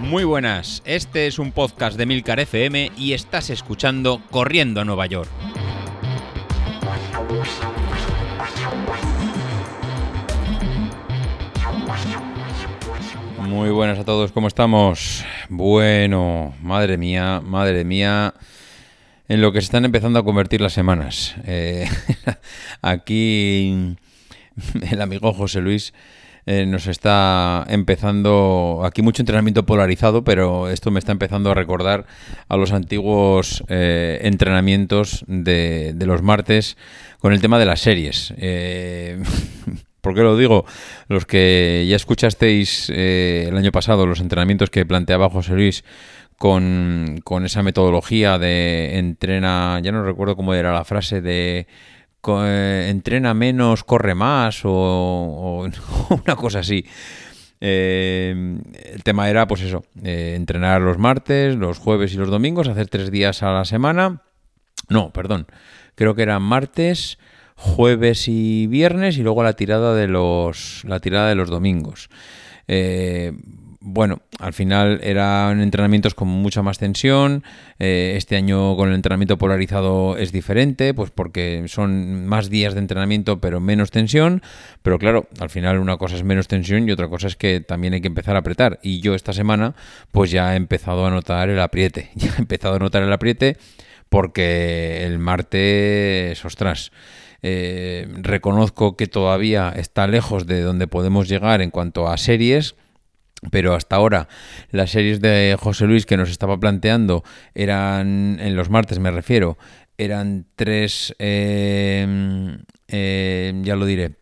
Muy buenas, este es un podcast de Milcar FM y estás escuchando Corriendo a Nueva York. Muy buenas a todos, ¿cómo estamos? Bueno, madre mía, madre mía, en lo que se están empezando a convertir las semanas. Eh, aquí el amigo José Luis eh, nos está empezando, aquí mucho entrenamiento polarizado, pero esto me está empezando a recordar a los antiguos eh, entrenamientos de, los martes con el tema de las series. Eh, ¿Por qué lo digo? Los que ya escuchasteis el año pasado los entrenamientos que planteaba José Luis con, con, esa metodología de entrena, ya no recuerdo cómo era la frase de eh, entrena menos, corre más o, una cosa así. Eh, el tema era, pues eso, eh, entrenar los martes, los jueves y los domingos, hacer tres días a la semana. No, perdón, creo que eran martes, jueves y viernes y luego la tirada de los, la tirada de los domingos bueno, al final eran entrenamientos con mucha más tensión. Eh, este año con el entrenamiento polarizado es diferente, pues porque son más días de entrenamiento pero menos tensión. Pero claro, al final una cosa es menos tensión y otra cosa es que también hay que empezar a apretar. Y yo esta semana pues ya he empezado a notar el apriete. Ya he empezado a notar el apriete porque el martes, ostras. Eh, reconozco que todavía está lejos de donde podemos llegar en cuanto a series, pero hasta ahora las series de José Luis que nos estaba planteando eran, en los martes me refiero, eran tres, em, em, ya lo diré,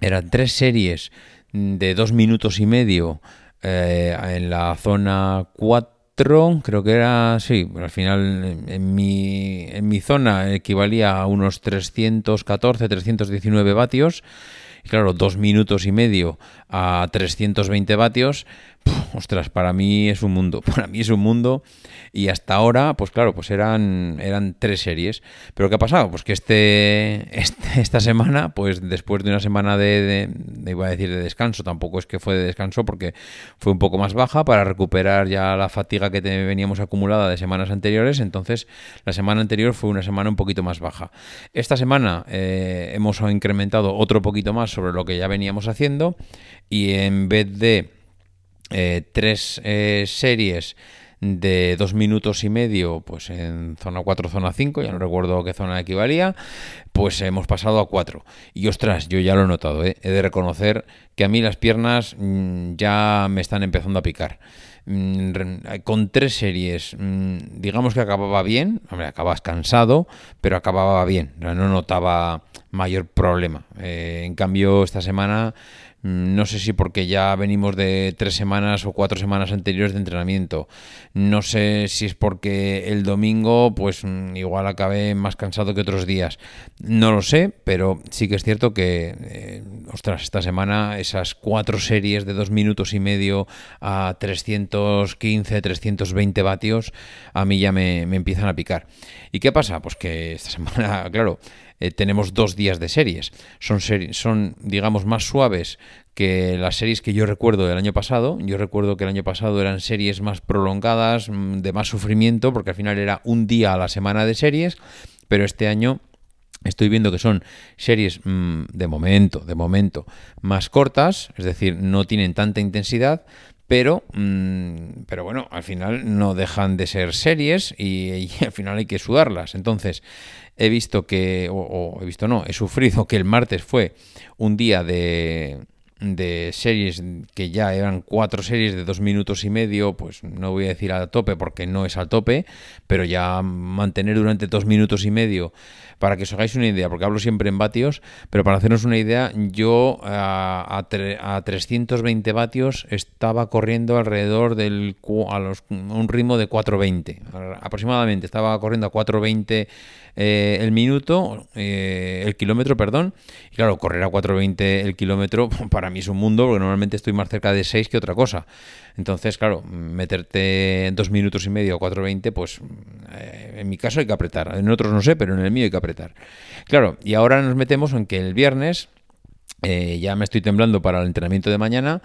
eran tres series de dos minutos y medio eh, en la zona 4, creo que era, sí, al final en mi, en mi zona equivalía a unos 314, 319 vatios. Claro, dos minutos y medio a 320 vatios, ostras, para mí es un mundo, para mí es un mundo y hasta ahora, pues claro, pues eran, eran tres series. Pero ¿qué ha pasado? Pues que este, este esta semana, pues después de una semana de, iba a decir de descanso, tampoco es que fue de descanso porque fue un poco más baja para recuperar ya la fatiga que veníamos acumulada de semanas anteriores, entonces la semana anterior fue una semana un poquito más baja. Esta semana eh, hemos incrementado otro poquito más sobre lo que ya veníamos haciendo y en vez de eh, tres eh, series de dos minutos y medio, pues en zona 4, zona 5, ya no recuerdo qué zona equivalía, pues hemos pasado a 4. Y ostras, yo ya lo he notado, ¿eh? he de reconocer que a mí las piernas mm, ya me están empezando a picar. Mm, con tres series, mm, digamos que acababa bien, hombre, acabas cansado, pero acababa bien, no notaba mayor problema. en cambio, esta semana Mm, no sé si porque ya venimos de tres semanas o cuatro semanas anteriores de entrenamiento. No sé si es porque el domingo, pues mm, igual acabé más cansado que otros días. No lo sé, pero sí que es cierto que, eh, ostras, esta semana esas cuatro series de dos minutos y medio a 315, 320 vatios, a mí ya me, me empiezan a picar. ¿Y qué pasa? Pues que esta semana, claro, eh, tenemos dos días de series. Son, son, digamos, más suaves que las series que yo recuerdo del año pasado. Yo recuerdo que el año pasado eran series más prolongadas, mm, de más sufrimiento, porque al final era un día a la semana de series, pero este año... Estoy viendo que son series mm, de momento, de momento, más cortas, es decir, no tienen tanta intensidad, pero, mm, pero bueno, al final no dejan de ser series y, al final hay que sudarlas. Entonces, he visto que, o, he visto no, he sufrido que el martes fue un día de, de series que ya eran cuatro series de dos minutos y medio, pues no voy a decir al tope porque no es al tope, pero ya mantener durante dos minutos y medio, para que os hagáis una idea, porque hablo siempre en vatios, pero para hacernos una idea, yo a, a, 320 vatios estaba corriendo alrededor del a los, un ritmo de 420, aproximadamente, estaba corriendo a 420 eh, el minuto, eh, el kilómetro, perdón. Y claro, correr a 4.20 el kilómetro para mí es un mundo, porque normalmente estoy más cerca de 6 que otra cosa. Entonces, claro, meterte dos minutos y medio a 4.20, pues eh, en mi caso hay que apretar. En otros no sé, pero en el mío hay que apretar. Claro, y ahora nos metemos en que el viernes ya me estoy temblando para el entrenamiento de mañana,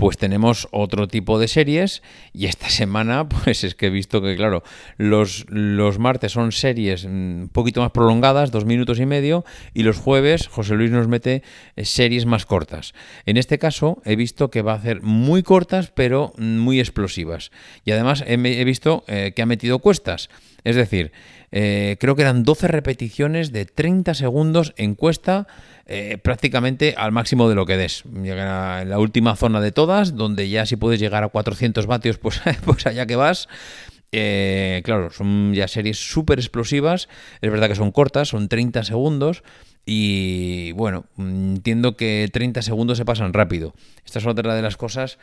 pues tenemos otro tipo de series y esta semana pues es que he visto que claro, los, los martes son series un poquito más prolongadas, dos minutos y medio, y los jueves José Luis nos mete eh, series más cortas. En este caso he visto que va a hacer muy cortas pero muy explosivas y además he, visto eh, que ha metido cuestas, es decir, creo que eran 12 repeticiones de 30 segundos en cuesta eh, prácticamente al máximo de lo que des. Llega en la última zona de todas, donde ya si puedes llegar a 400 vatios, pues, pues allá que vas. Eh, claro, son ya series súper explosivas. Es verdad que son cortas, son 30 segundos. Y bueno, entiendo que 30 segundos se pasan rápido. Esta es otra de las cosas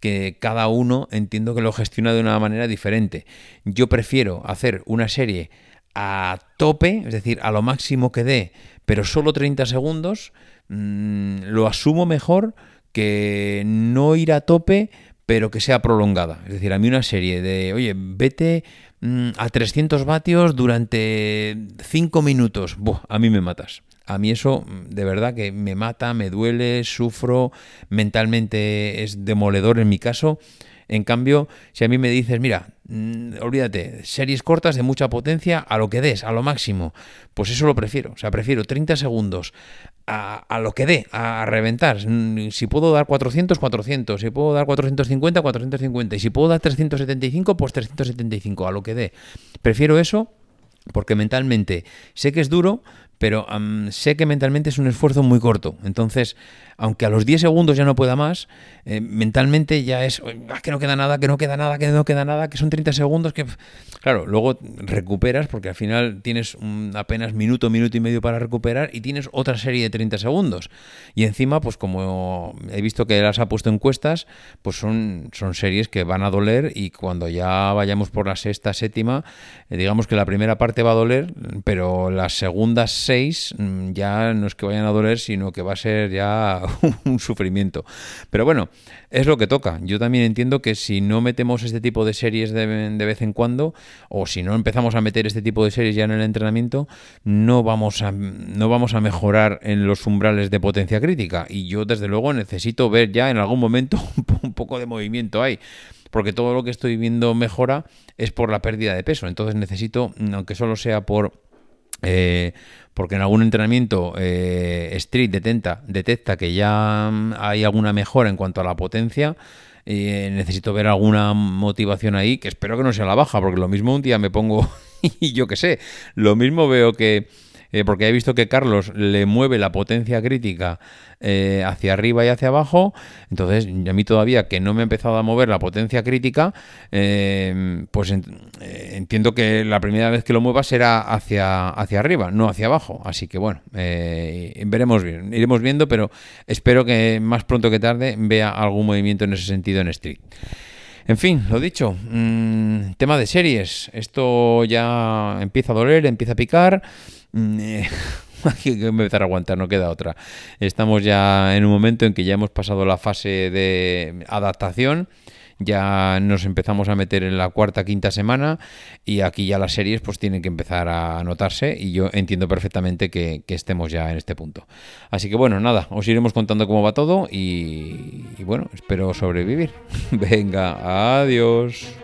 que cada uno entiendo que lo gestiona de una manera diferente. Yo prefiero hacer una serie a tope, es decir, a lo máximo que dé, pero solo 30 segundos, mm, lo asumo mejor que no ir a tope, pero que sea prolongada. Es decir, a mí una serie de, oye, vete mm, a 300 vatios durante 5 minutos, a mí me matas. A mí eso mm, de verdad que me mata, me duele, sufro, mentalmente es demoledor en mi caso. En cambio, si a mí me dices, mira, mm, olvídate, series cortas de mucha potencia a lo que des, a lo máximo, pues eso lo prefiero. O sea, prefiero 30 segundos a, lo que dé, a reventar. Si puedo dar 400, 400. Si puedo dar 450, 450. Y si puedo dar 375, pues 375, a lo que dé. Prefiero eso porque mentalmente sé que es duro, pero sé que mentalmente es un esfuerzo muy corto. Entonces, aunque a los 10 segundos ya no pueda más, eh, mentalmente ya es que no queda nada, que no queda nada, que no queda nada, que son 30 segundos, que claro, luego recuperas porque al final tienes apenas minuto, minuto y medio para recuperar y tienes otra serie de 30 segundos. Y encima, pues como he visto que las ha puesto encuestas, pues son, son series que van a doler y cuando ya vayamos por la sexta, séptima, eh, digamos que la primera parte va a doler, pero las segundas mm, ya no es que vayan a doler, sino que va a ser ya un sufrimiento. Pero bueno, es lo que toca. Yo también entiendo que si no metemos este tipo de series de, vez en cuando, o si no empezamos a meter este tipo de series ya en el entrenamiento, no vamos a, no vamos a mejorar en los umbrales de potencia crítica. Y yo desde luego necesito ver ya en algún momento un poco de movimiento ahí porque todo lo que estoy viendo mejora es por la pérdida de peso. Entonces necesito, aunque solo sea por eh, porque en algún entrenamiento eh, Street detecta, detecta que ya mm, hay alguna mejora en cuanto a la potencia. Eh, necesito ver alguna motivación ahí, que espero que no sea la baja, porque lo mismo un día me pongo y yo qué sé, lo mismo veo que eh, porque he visto que Carlos le mueve la potencia crítica eh, hacia arriba y hacia abajo, entonces a mí todavía que no me he empezado a mover la potencia crítica, eh, pues entiendo que la primera vez que lo mueva será hacia, hacia arriba, no hacia abajo, así que bueno, veremos bien, iremos viendo, pero espero que más pronto que tarde vea algún movimiento en ese sentido en Street. En fin, lo dicho, mm, tema de series. Esto ya empieza a doler, empieza a picar. Mm, eh, hay que empezar a aguantar, no queda otra. Estamos ya en un momento en que ya hemos pasado la fase de adaptación ya nos empezamos a meter en la cuarta, quinta semana y aquí ya las series pues tienen que empezar a notarse y yo entiendo perfectamente que, estemos ya en este punto. Así que bueno, nada, os iremos contando cómo va todo y, y bueno, espero sobrevivir. Venga, adiós.